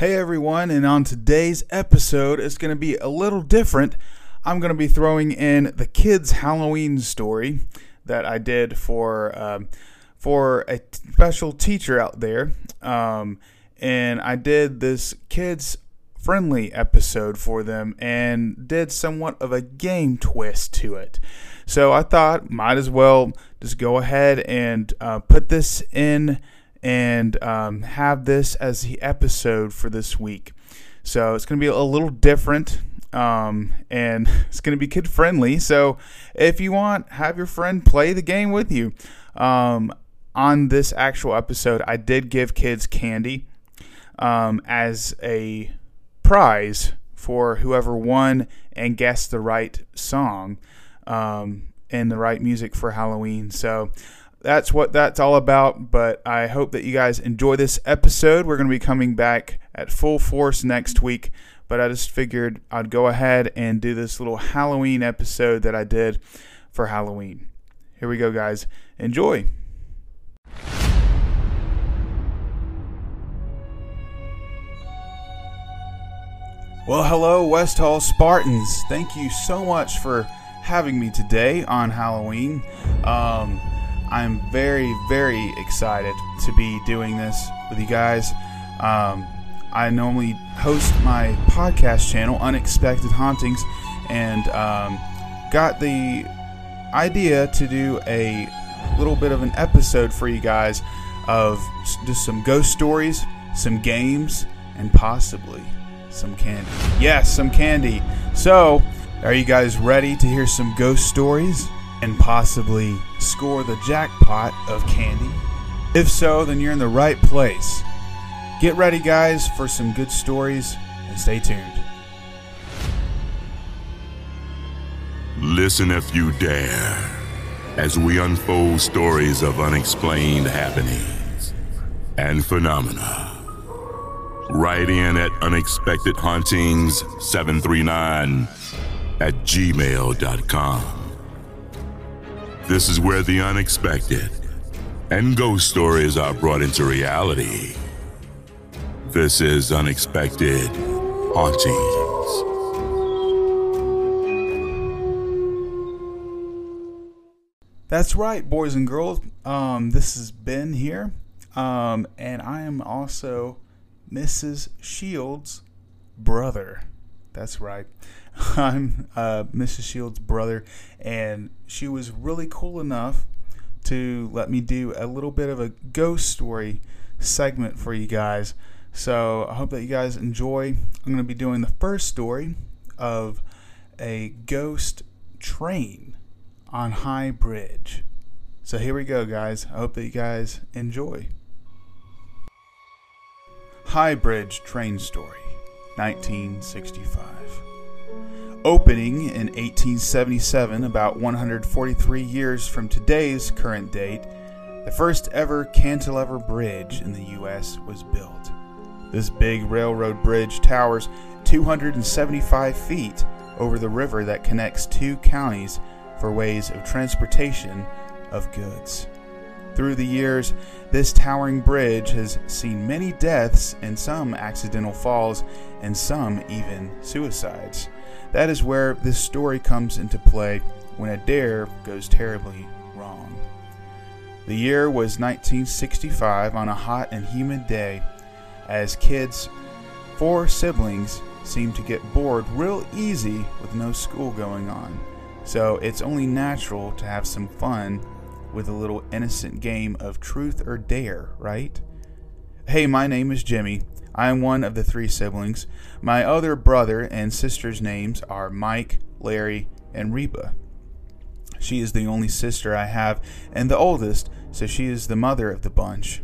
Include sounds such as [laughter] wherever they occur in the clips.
Hey everyone, and on today's episode, it's going to be a little different. I'm going to be throwing in the kids' Halloween story that I did for um, for a t- special teacher out there, um, and I did this kids friendly episode for them and did somewhat of a game twist to it. So I thought might as well just go ahead and uh, put this in and um, have this as the episode for this week. So it's going to be a little different um, and [laughs] it's going to be kid friendly. So if you want, have your friend play the game with you. Um, on this actual episode, I did give kids candy um, as a prize for whoever won and guessed the right song um, and the right music for Halloween. So that's what that's all about. But I hope that you guys enjoy this episode. We're going to be coming back at full force next week. But I just figured I'd go ahead and do this little Halloween episode that I did for Halloween. Here we go, guys. Enjoy. Well, hello, West Hall Spartans. Thank you so much for having me today on Halloween. Um, I'm very, very excited to be doing this with you guys. Um, I normally host my podcast channel, Unexpected Hauntings, and um, got the idea to do a little bit of an episode for you guys of just some ghost stories, some games, and possibly some candy. Yes, some candy. So, are you guys ready to hear some ghost stories and possibly score the jackpot of candy? If so, then you're in the right place. Get ready, guys, for some good stories and stay tuned. Listen if you dare as we unfold stories of unexplained happenings and phenomena. Write in at unexpectedhauntings739 at gmail.com. This is where the unexpected and ghost stories are brought into reality. This is Unexpected Hauntings. That's right, boys and girls. Um, this is Ben here, um, and I am also Mrs. Shields' brother. That's right. [laughs] I'm uh, Mrs. Shields' brother, and she was really cool enough to let me do a little bit of a ghost story segment for you guys. So I hope that you guys enjoy. I'm going to be doing the first story of a ghost train on High Bridge. So here we go, guys. I hope that you guys enjoy. High Bridge Train Story, 1965. Opening in 1877, about 143 years from today's current date, the first ever cantilever bridge in the U.S. was built. This big railroad bridge towers 275 feet over the river that connects two counties for ways of transportation of goods. Through the years, this towering bridge has seen many deaths and some accidental falls and some even suicides. That is where this story comes into play when a dare goes terribly wrong. The year was 1965 on a hot and humid day as kids, four siblings, seemed to get bored real easy with no school going on. So it's only natural to have some fun with a little innocent game of truth or dare, right? Hey, my name is Jimmy. I am one of the three siblings. My other brother and sister's names are Mike, Larry, and Reba. She is the only sister I have and the oldest, so she is the mother of the bunch.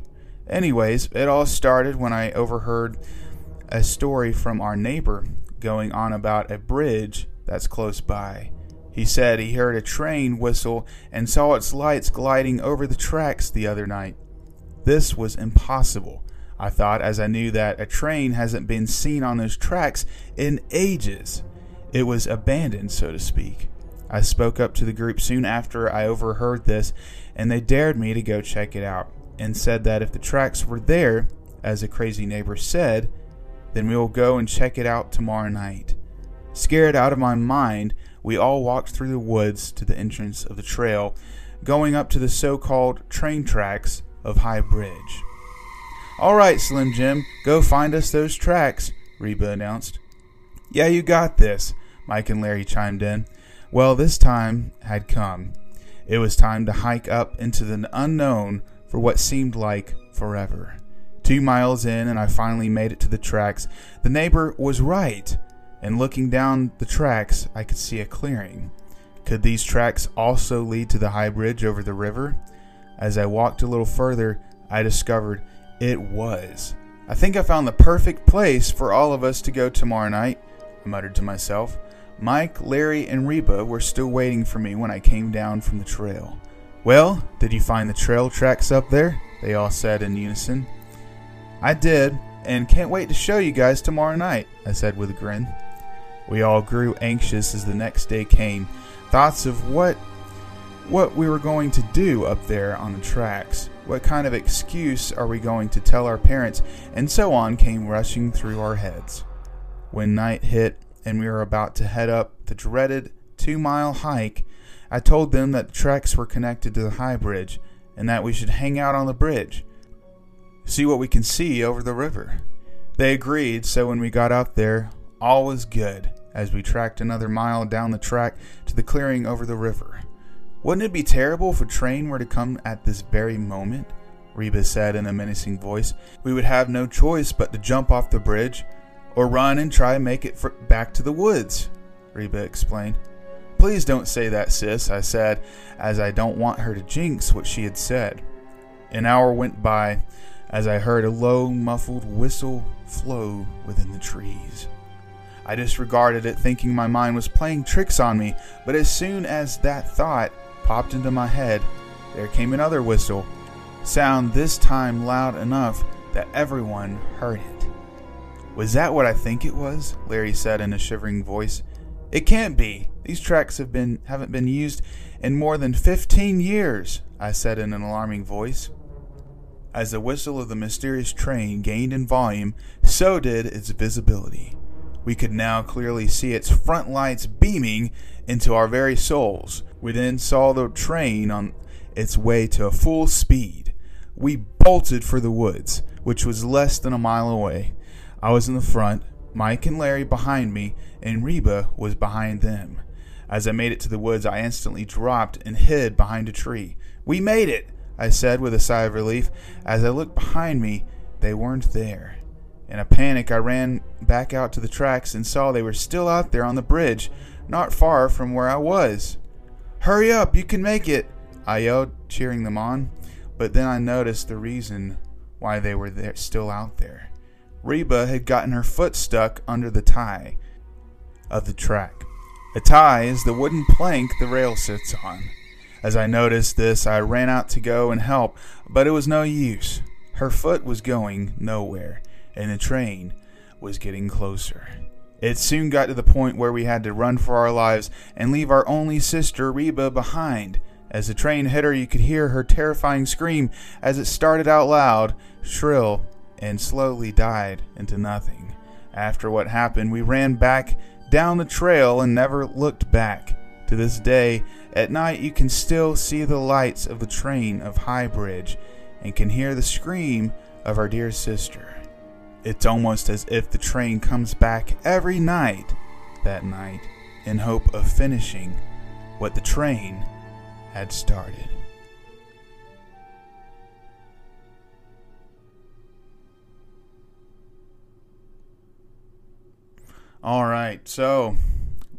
Anyways, it all started when I overheard a story from our neighbor going on about a bridge that's close by. He said he heard a train whistle and saw its lights gliding over the tracks the other night. This was impossible, I thought, as I knew that a train hasn't been seen on those tracks in ages. It was abandoned, so to speak. I spoke up to the group soon after I overheard this, and they dared me to go check it out, and said that if the tracks were there, as a crazy neighbor said, Then we will go and check it out tomorrow night. Scared out of my mind, we all walked through the woods to the entrance of the trail, going up to the so called train tracks of High Bridge. All right, Slim Jim, go find us those tracks, Reba announced. Yeah, you got this, Mike and Larry chimed in. Well, this time had come. It was time to hike up into the unknown for what seemed like forever. Two miles in, and I finally made it to the tracks. The neighbor was right and looking down the tracks, I could see a clearing. Could these tracks also lead to the high bridge over the river? As I walked a little further, I discovered it was. I think I found the perfect place for all of us to go tomorrow night, I muttered to myself. Mike, Larry, and Reba were still waiting for me when I came down from the trail. Well, did you find the trail tracks up there? They all said in unison. I did, and can't wait to show you guys tomorrow night, I said with a grin. We all grew anxious as the next day came. Thoughts of what what we were going to do up there on the tracks. What kind of excuse are we going to tell our parents? And so on came rushing through our heads. When night hit and we were about to head up the dreaded two mile hike, I told them that the tracks were connected to the high bridge and that we should hang out on the bridge, see what we can see over the river. They agreed, so when we got out there, all was good as we tracked another mile down the track to the clearing over the river. Wouldn't it be terrible if a train were to come at this very moment? Reba said in a menacing voice. We would have no choice but to jump off the bridge or run and try and make it back to the woods, Reba explained. Please don't say that, sis, I said, as I don't want her to jinx what she had said. An hour went by as I heard a low, muffled whistle flow within the trees. I disregarded it, thinking my mind was playing tricks on me, but as soon as that thought popped into my head, there came another whistle, sound this time loud enough that everyone heard it. Was that what I think it was? Larry said in a shivering voice. It can't be. These tracks have been haven't been used in more than 15 years, I said in an alarming voice. As the whistle of the mysterious train gained in volume, so did its visibility. We could now clearly see its front lights beaming into our very souls. We then saw the train on its way to full speed. We bolted for the woods, which was less than a mile away. I was in the front, Mike and Larry behind me, and Reba was behind them. As I made it to the woods, I instantly dropped and hid behind a tree. We made it, I said with a sigh of relief. As I looked behind me, they weren't there. In a panic, I ran back out to the tracks and saw they were still out there on the bridge, not far from where I was. Hurry up, you can make it! I yelled, cheering them on. But then I noticed the reason why they were there, still out there. Reba had gotten her foot stuck under the tie of the track. A tie is the wooden plank the rail sits on. As I noticed this, I ran out to go and help, but it was no use. Her foot was going nowhere and the train was getting closer. It soon got to the point where we had to run for our lives and leave our only sister, Reba, behind. As the train hit her, you could hear her terrifying scream as it started out loud, shrill, and slowly died into nothing. After what happened, we ran back down the trail and never looked back. To this day, at night, you can still see the lights of the train of High Bridge and can hear the scream of our dear sister. It's almost as if the train comes back every night that night in hope of finishing what the train had started. All right, so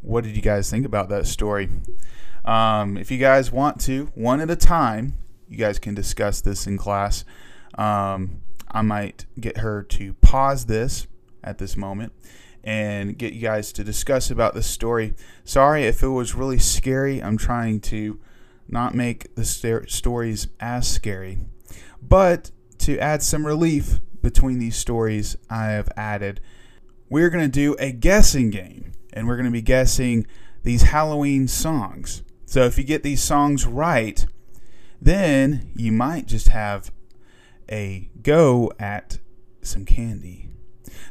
what did you guys think about that story? Um, if you guys want to, one at a time, you guys can discuss this in class. Um, I might get her to pause this at this moment and get you guys to discuss about this story. Sorry if it was really scary. I'm trying to not make the st- stories as scary. But to add some relief between these stories, I have added we're going to do a guessing game and we're going to be guessing these Halloween songs. So if you get these songs right, then you might just have a go at some candy.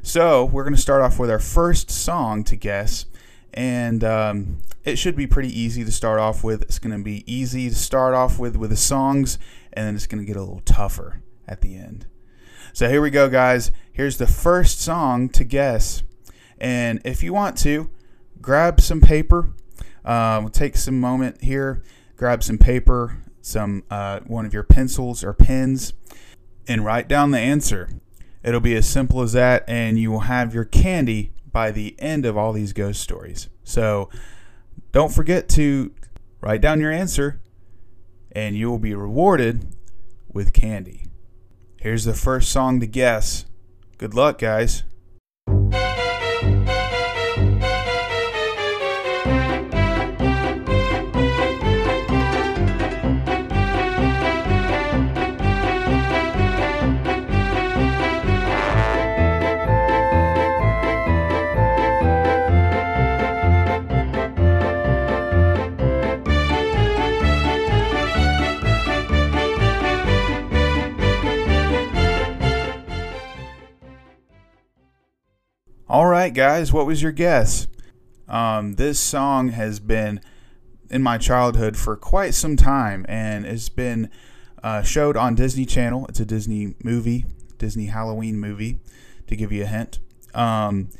So we're going to start off with our first song to guess, and um, it should be pretty easy to start off with. It's going to be easy to start off with with the songs, and then it's going to get a little tougher at the end. So here we go, guys. Here's the first song to guess, and if you want to, grab some paper. Uh, we'll take some moment here. Grab some paper, some uh, one of your pencils or pens, and write down the answer. It'll be as simple as that, and you will have your candy by the end of all these ghost stories. So don't forget to write down your answer, and you will be rewarded with candy. Here's the first song to guess. Good luck, guys. Guys, what was your guess? Um, this song has been in my childhood for quite some time, and it's been uh, showed on Disney Channel. It's a Disney movie, Disney Halloween movie, to give you a hint. Um,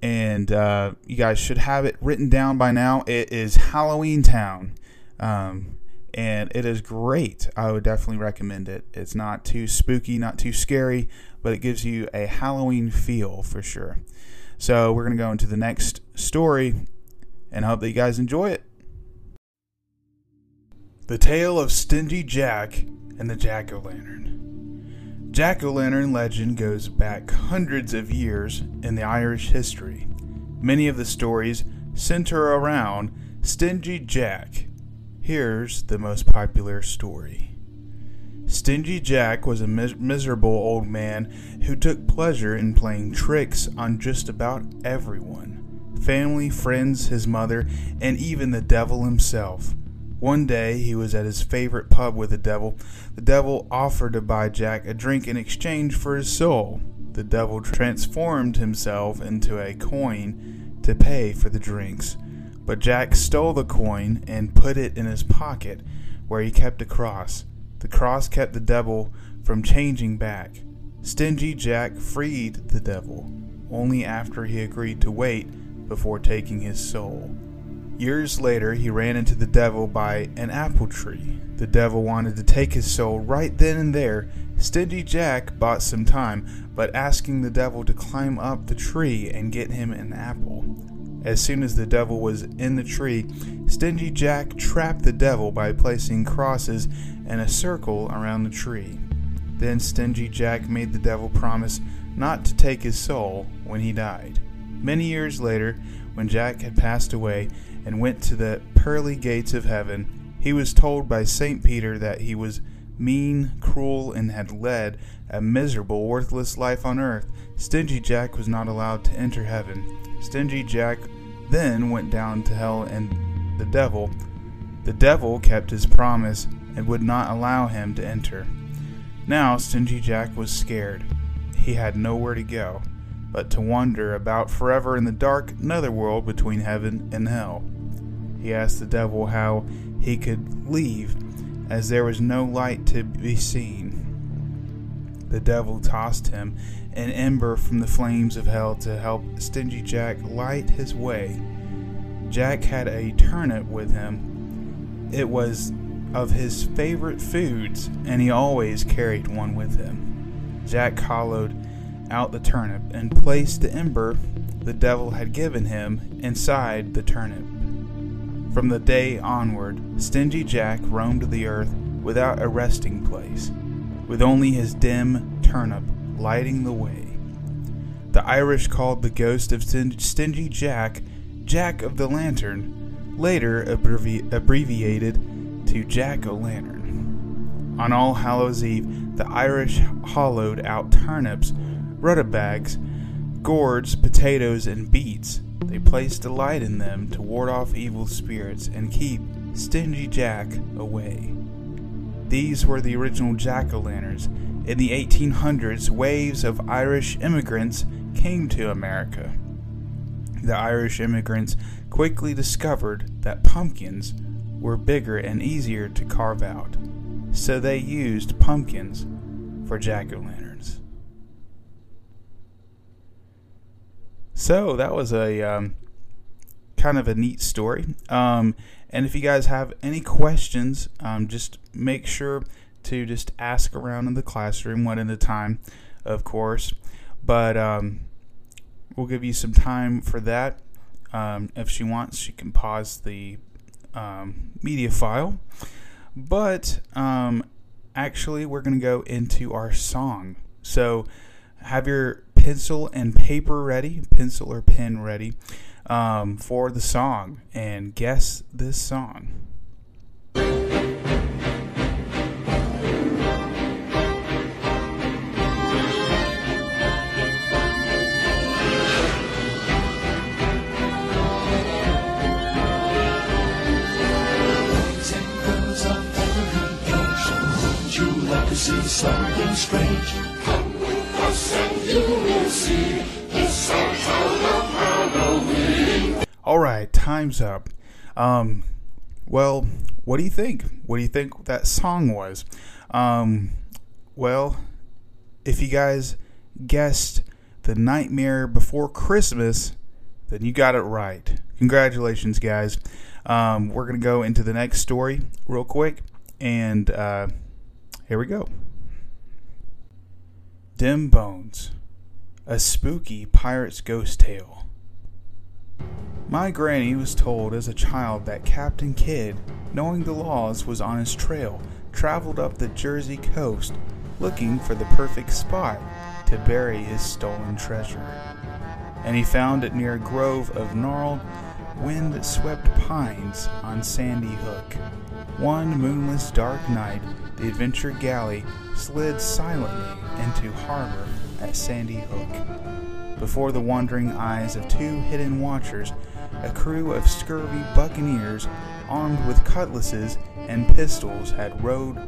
and uh, you guys should have it written down by now. It is Halloweentown, um, and it is great. I would definitely recommend it. It's not too spooky, not too scary, but it gives you a Halloween feel for sure. So we're going to go into the next story and hope that you guys enjoy it. The Tale of Stingy Jack and the Jack o' Lantern. Jack o' Lantern legend goes back hundreds of years in the Irish history. Many of the stories center around Stingy Jack. Here's the most popular story. Stingy Jack was a mis- miserable old man who took pleasure in playing tricks on just about everyone family, friends, his mother, and even the devil himself. One day he was at his favorite pub with the devil. The devil offered to buy Jack a drink in exchange for his soul. The devil transformed himself into a coin to pay for the drinks. But Jack stole the coin and put it in his pocket where he kept a cross. The cross kept the devil from changing back. Stingy Jack freed the devil only after he agreed to wait before taking his soul. Years later, he ran into the devil by an apple tree. The devil wanted to take his soul right then and there. Stingy Jack bought some time, but asking the devil to climb up the tree and get him an apple. As soon as the devil was in the tree, Stingy Jack trapped the devil by placing crosses in a circle around the tree. Then Stingy Jack made the devil promise not to take his soul when he died. Many years later, when Jack had passed away and went to the pearly gates of heaven, he was told by St. Peter that he was mean, cruel, and had led a miserable, worthless life on earth. Stingy Jack was not allowed to enter heaven. Stingy Jack then went down to hell and the devil. The devil kept his promise and would not allow him to enter. Now Stingy Jack was scared. He had nowhere to go but to wander about forever in the dark netherworld between heaven and hell. He asked the devil how he could leave, as there was no light to be seen. The devil tossed him an ember from the flames of hell to help Stingy Jack light his way. Jack had a turnip with him. It was of his favorite foods, and he always carried one with him. Jack hollowed out the turnip and placed the ember the devil had given him inside the turnip. From the day onward, Stingy Jack roamed the earth without a resting place, with only his dim turnip lighting the way. The Irish called the ghost of Stingy Jack Jack of the Lantern, later abbrevi- abbreviated to Jack o' Lantern. On All Hallows Eve, the Irish hollowed out turnips rutabagas, gourds, potatoes, and beets. They placed a light in them to ward off evil spirits and keep Stingy Jack away. These were the original jack o' lanterns. In the 1800s, waves of Irish immigrants came to America. The Irish immigrants quickly discovered that pumpkins were bigger and easier to carve out, so they used pumpkins for jack o' lanterns. So that was a um, kind of a neat story. Um, and if you guys have any questions, um, just make sure to just ask around in the classroom one at a time, of course. But um, we'll give you some time for that. Um, if she wants, she can pause the um, media file. But um, actually, we're going to go into our song. So have your pencil and paper ready, pencil or pen ready um, for the song, and guess this song. See something strange. Come with us and you will see. It's our Halloween. All right, time's up. Um, well, what do you think? What do you think that song was? Um, well, if you guys guessed the Nightmare Before Christmas, then you got it right. Congratulations, guys. Um, we're going to go into the next story real quick, and uh, here we go. Dim Bones, a spooky pirate's ghost tale. My granny was told as a child that Captain Kidd, knowing the laws, was on his trail, traveled up the Jersey coast looking for the perfect spot to bury his stolen treasure. And he found it near a grove of gnarled, wind swept pines on Sandy Hook. One moonless dark night, the adventure galley slid silently into harbor at Sandy Hook. Before the wondering eyes of two hidden watchers, a crew of scurvy buccaneers armed with cutlasses and pistols had rowed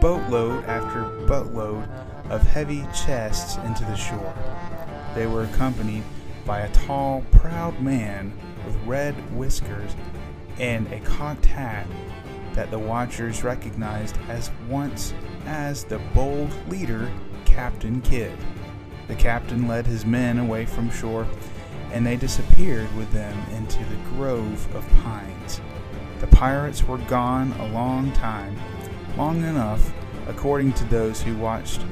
boatload after boatload of heavy chests into the shore. They were accompanied by a tall, proud man with red whiskers and a cocked hat that the watchers recognized as once as the bold leader Captain Kidd. The captain led his men away from shore, and they disappeared with them into the grove of pines. The pirates were gone a long time, long enough, according to those who watched,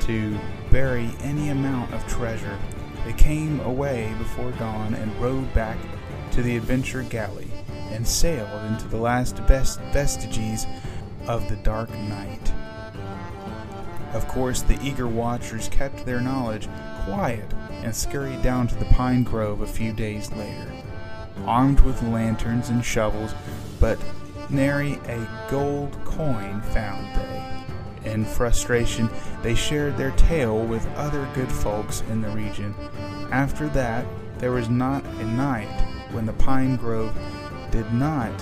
to bury any amount of treasure. They came away before dawn and rowed back to the adventure galley and sailed into the last best vestiges of the dark night. Of course, the eager watchers kept their knowledge quiet and scurried down to the pine grove a few days later, armed with lanterns and shovels, but nary a gold coin found they. In frustration, they shared their tale with other good folks in the region. After that, there was not a night when the pine grove did not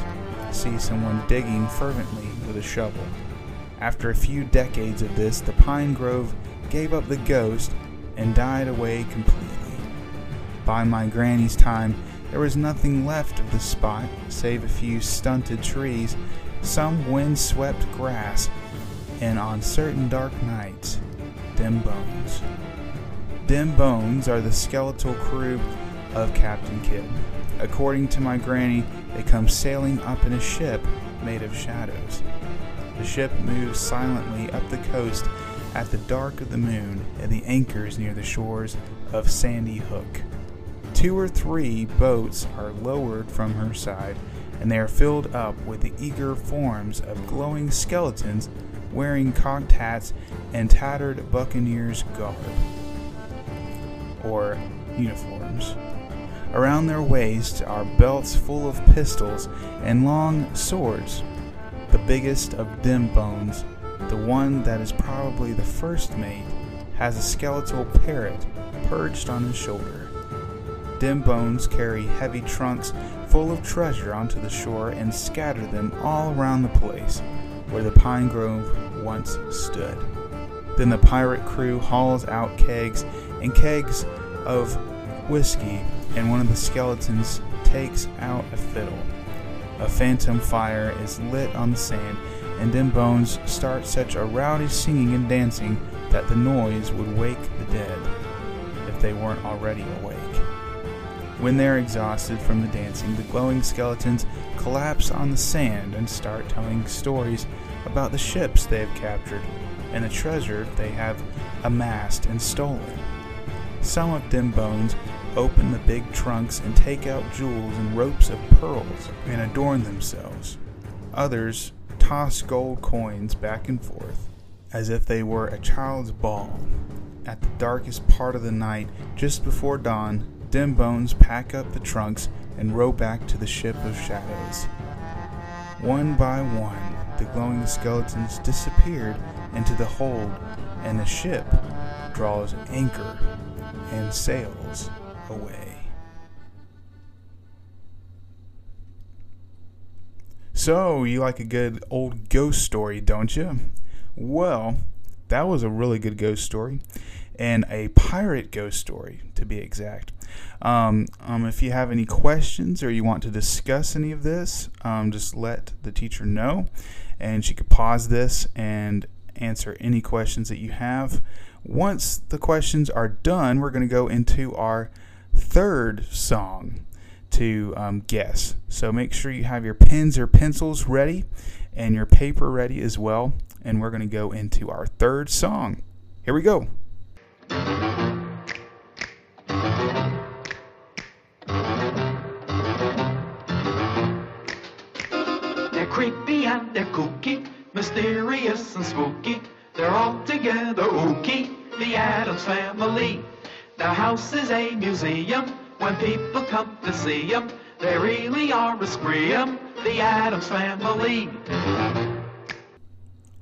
see someone digging fervently with a shovel. After a few decades of this, the pine grove gave up the ghost and died away completely. By my granny's time, there was nothing left of the spot save a few stunted trees, some wind-swept grass, and on certain dark nights, dim bones. Dim bones are the skeletal crew of Captain Kidd. According to my granny, they come sailing up in a ship made of shadows. The ship moves silently up the coast at the dark of the moon and the anchors near the shores of Sandy Hook. Two or three boats are lowered from her side, and they are filled up with the eager forms of glowing skeletons wearing cocked hats and tattered buccaneers' garb or uniforms. Around their waists are belts full of pistols and long swords. The biggest of dim bones, the one that is probably the first mate, has a skeletal parrot perched on his shoulder. Dim bones carry heavy trunks full of treasure onto the shore and scatter them all around the place where the pine grove once stood. Then the pirate crew hauls out kegs and kegs of whiskey, and one of the skeletons takes out a fiddle. A phantom fire is lit on the sand, and Dim Bones start such a rowdy singing and dancing that the noise would wake the dead if they weren't already awake. When they're exhausted from the dancing, the glowing skeletons collapse on the sand and start telling stories about the ships they have captured and the treasure they have amassed and stolen. Some of them Bones open the big trunks and take out jewels and ropes of pearls and adorn themselves. Others toss gold coins back and forth as if they were a child's ball. At the darkest part of the night, just before dawn, Dim Bones pack up the trunks and row back to the ship of shadows. One by one, the glowing skeletons disappeared into the hold, and the ship draws anchor and sails away. So, you like a good old ghost story, don't you? Well, that was a really good ghost story, and a pirate ghost story, to be exact. Um, um, if you have any questions or you want to discuss any of this, um, just let the teacher know, and she could pause this and answer any questions that you have. Once the questions are done, we're going to go into our third song to um, guess. So make sure you have your pens or pencils ready and your paper ready as well. And we're going to go into our third song. Here we go. They're creepy and they're kooky, mysterious and spooky. They're all together ooky, the Addams family. Their house is a museum. When people come to see 'em, they really are a scream, the Addams family.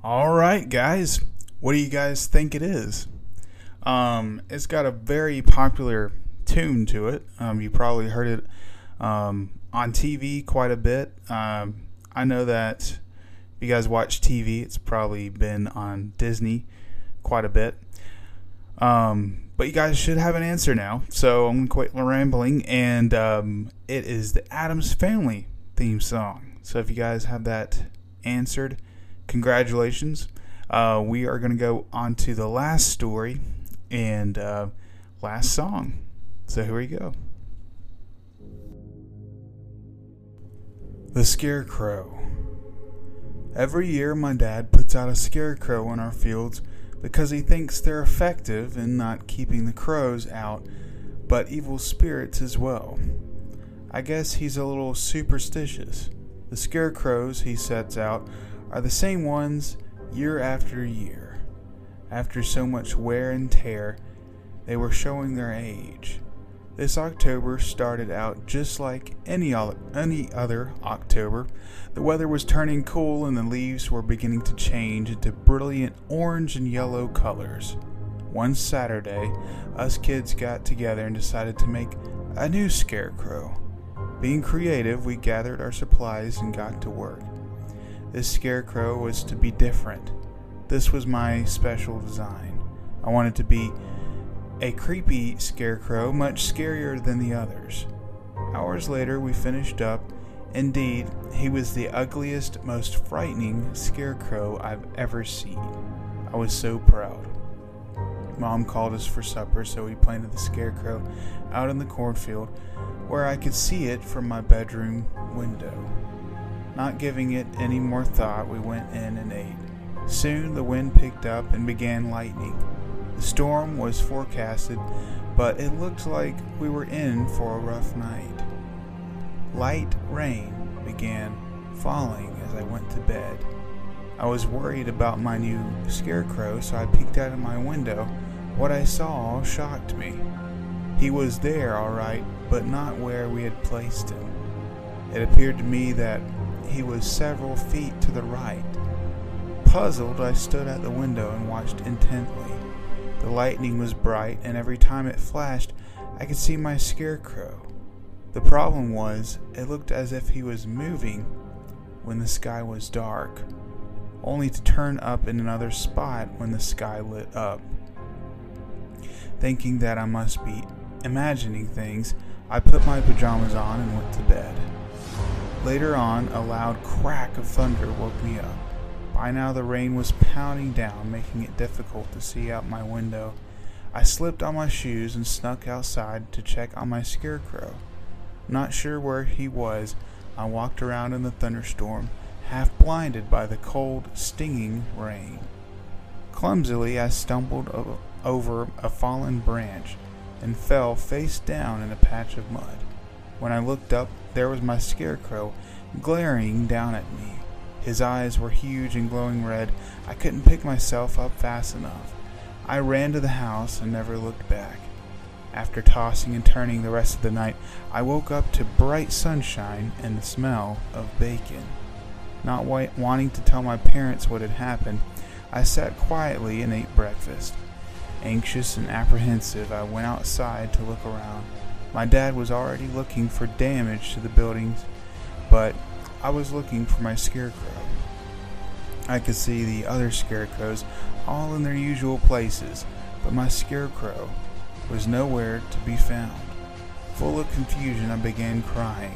All right, guys. What do you guys think it is? Um, it's got a very popular tune to it. Um, you probably heard it um, on TV quite a bit. Um, I know that if you guys watch TV, it's probably been on Disney quite a bit. Um, but you guys should have an answer now. So I'm going to quit rambling. And um, it is the Addams Family theme song. So if you guys have that answered, congratulations. Uh, we are going to go on to the last story and uh, last song. So here we go. The Scarecrow. Every year, my dad puts out a scarecrow in our fields because he thinks they're effective in not keeping the crows out, but evil spirits as well. I guess he's a little superstitious. The scarecrows he sets out are the same ones year after year. After so much wear and tear, they were showing their age. This October started out just like any, any other October. The weather was turning cool and the leaves were beginning to change into brilliant orange and yellow colors. One Saturday, us kids got together and decided to make a new scarecrow. Being creative, we gathered our supplies and got to work. This scarecrow was to be different. This was my special design. I wanted to be a creepy scarecrow, much scarier than the others. Hours later, we finished up. Indeed, he was the ugliest, most frightening scarecrow I've ever seen. I was so proud. Mom called us for supper, so we planted the scarecrow out in the cornfield where I could see it from my bedroom window. Not giving it any more thought, we went in and ate. Soon the wind picked up and began lightning. The storm was forecasted, but it looked like we were in for a rough night. Light rain began falling as I went to bed. I was worried about my new scarecrow, so I peeked out of my window. What I saw shocked me. He was there, all right, but not where we had placed him. It appeared to me that he was several feet to the right. Puzzled, I stood at the window and watched intently. The lightning was bright, and every time it flashed, I could see my scarecrow. The problem was, it looked as if he was moving when the sky was dark, only to turn up in another spot when the sky lit up. Thinking that I must be imagining things, I put my pajamas on and went to bed. Later on, a loud crack of thunder woke me up. By now, the rain was pounding down, making it difficult to see out my window. I slipped on my shoes and snuck outside to check on my scarecrow. Not sure where he was, I walked around in the thunderstorm, half blinded by the cold, stinging rain. Clumsily, I stumbled over a fallen branch and fell face down in a patch of mud. When I looked up, there was my scarecrow glaring down at me. His eyes were huge and glowing red. I couldn't pick myself up fast enough. I ran to the house and never looked back. After tossing and turning the rest of the night, I woke up to bright sunshine and the smell of bacon. Not wanting to tell my parents what had happened, I sat quietly and ate breakfast. Anxious and apprehensive, I went outside to look around. My dad was already looking for damage to the buildings, but I was looking for my scarecrow. I could see the other scarecrows all in their usual places, but my scarecrow was nowhere to be found. Full of confusion, I began crying,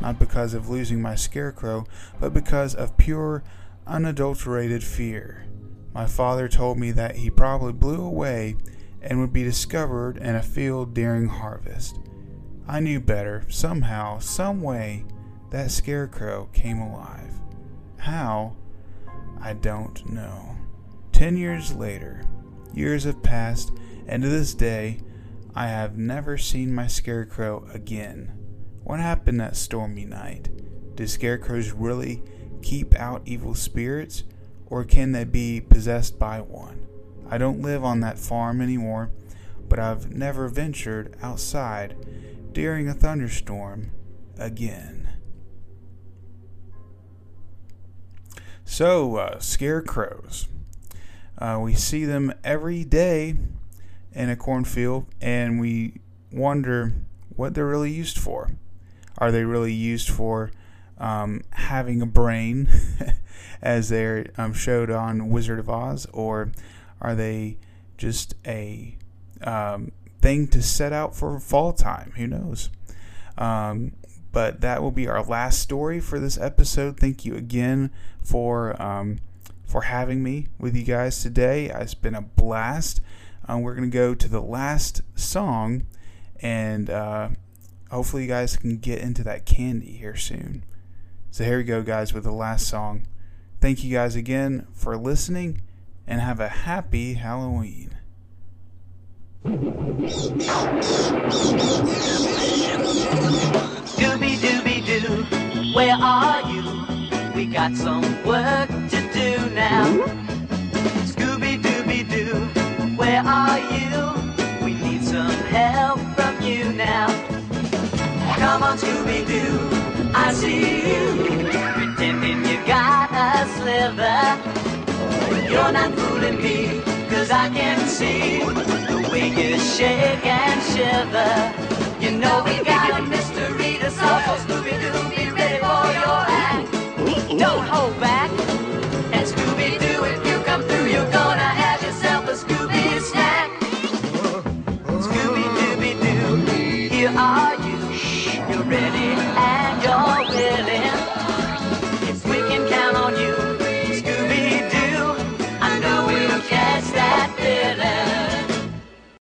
not because of losing my scarecrow, but because of pure, unadulterated fear. My father told me that he probably blew away and would be discovered in a field during harvest. I knew better. Somehow, some way, that scarecrow came alive. How? I don't know. Ten years later, years have passed, and to this day, I have never seen my scarecrow again. What happened that stormy night? Do scarecrows really keep out evil spirits, or can they be possessed by one? I don't live on that farm anymore, but I've never ventured outside during a thunderstorm again. So, uh, scarecrows. Uh, we see them every day in a cornfield, and we wonder what they're really used for. Are they really used for um, having a brain, [laughs] as they're um, showed on Wizard of Oz, or are they just a um, thing to set out for fall time? Who knows? But that will be our last story for this episode. Thank you again for um, for having me with you guys today. It's been a blast. Um, we're gonna go to the last song, and uh, hopefully you guys can get into that candy here soon. So here we go, guys, with the last song. Thank you guys again for listening, and have a happy Halloween. [laughs] Scooby Dooby Doo, where are you? We got some work to do now. Scooby Dooby Doo, where are you? We need some help from you now. Come on, Scooby Doo, I see you. Pretending you got a sliver. You're not fooling me, cause I can see the way you shake and shiver. You know we got a mystery so Scooby-Doo,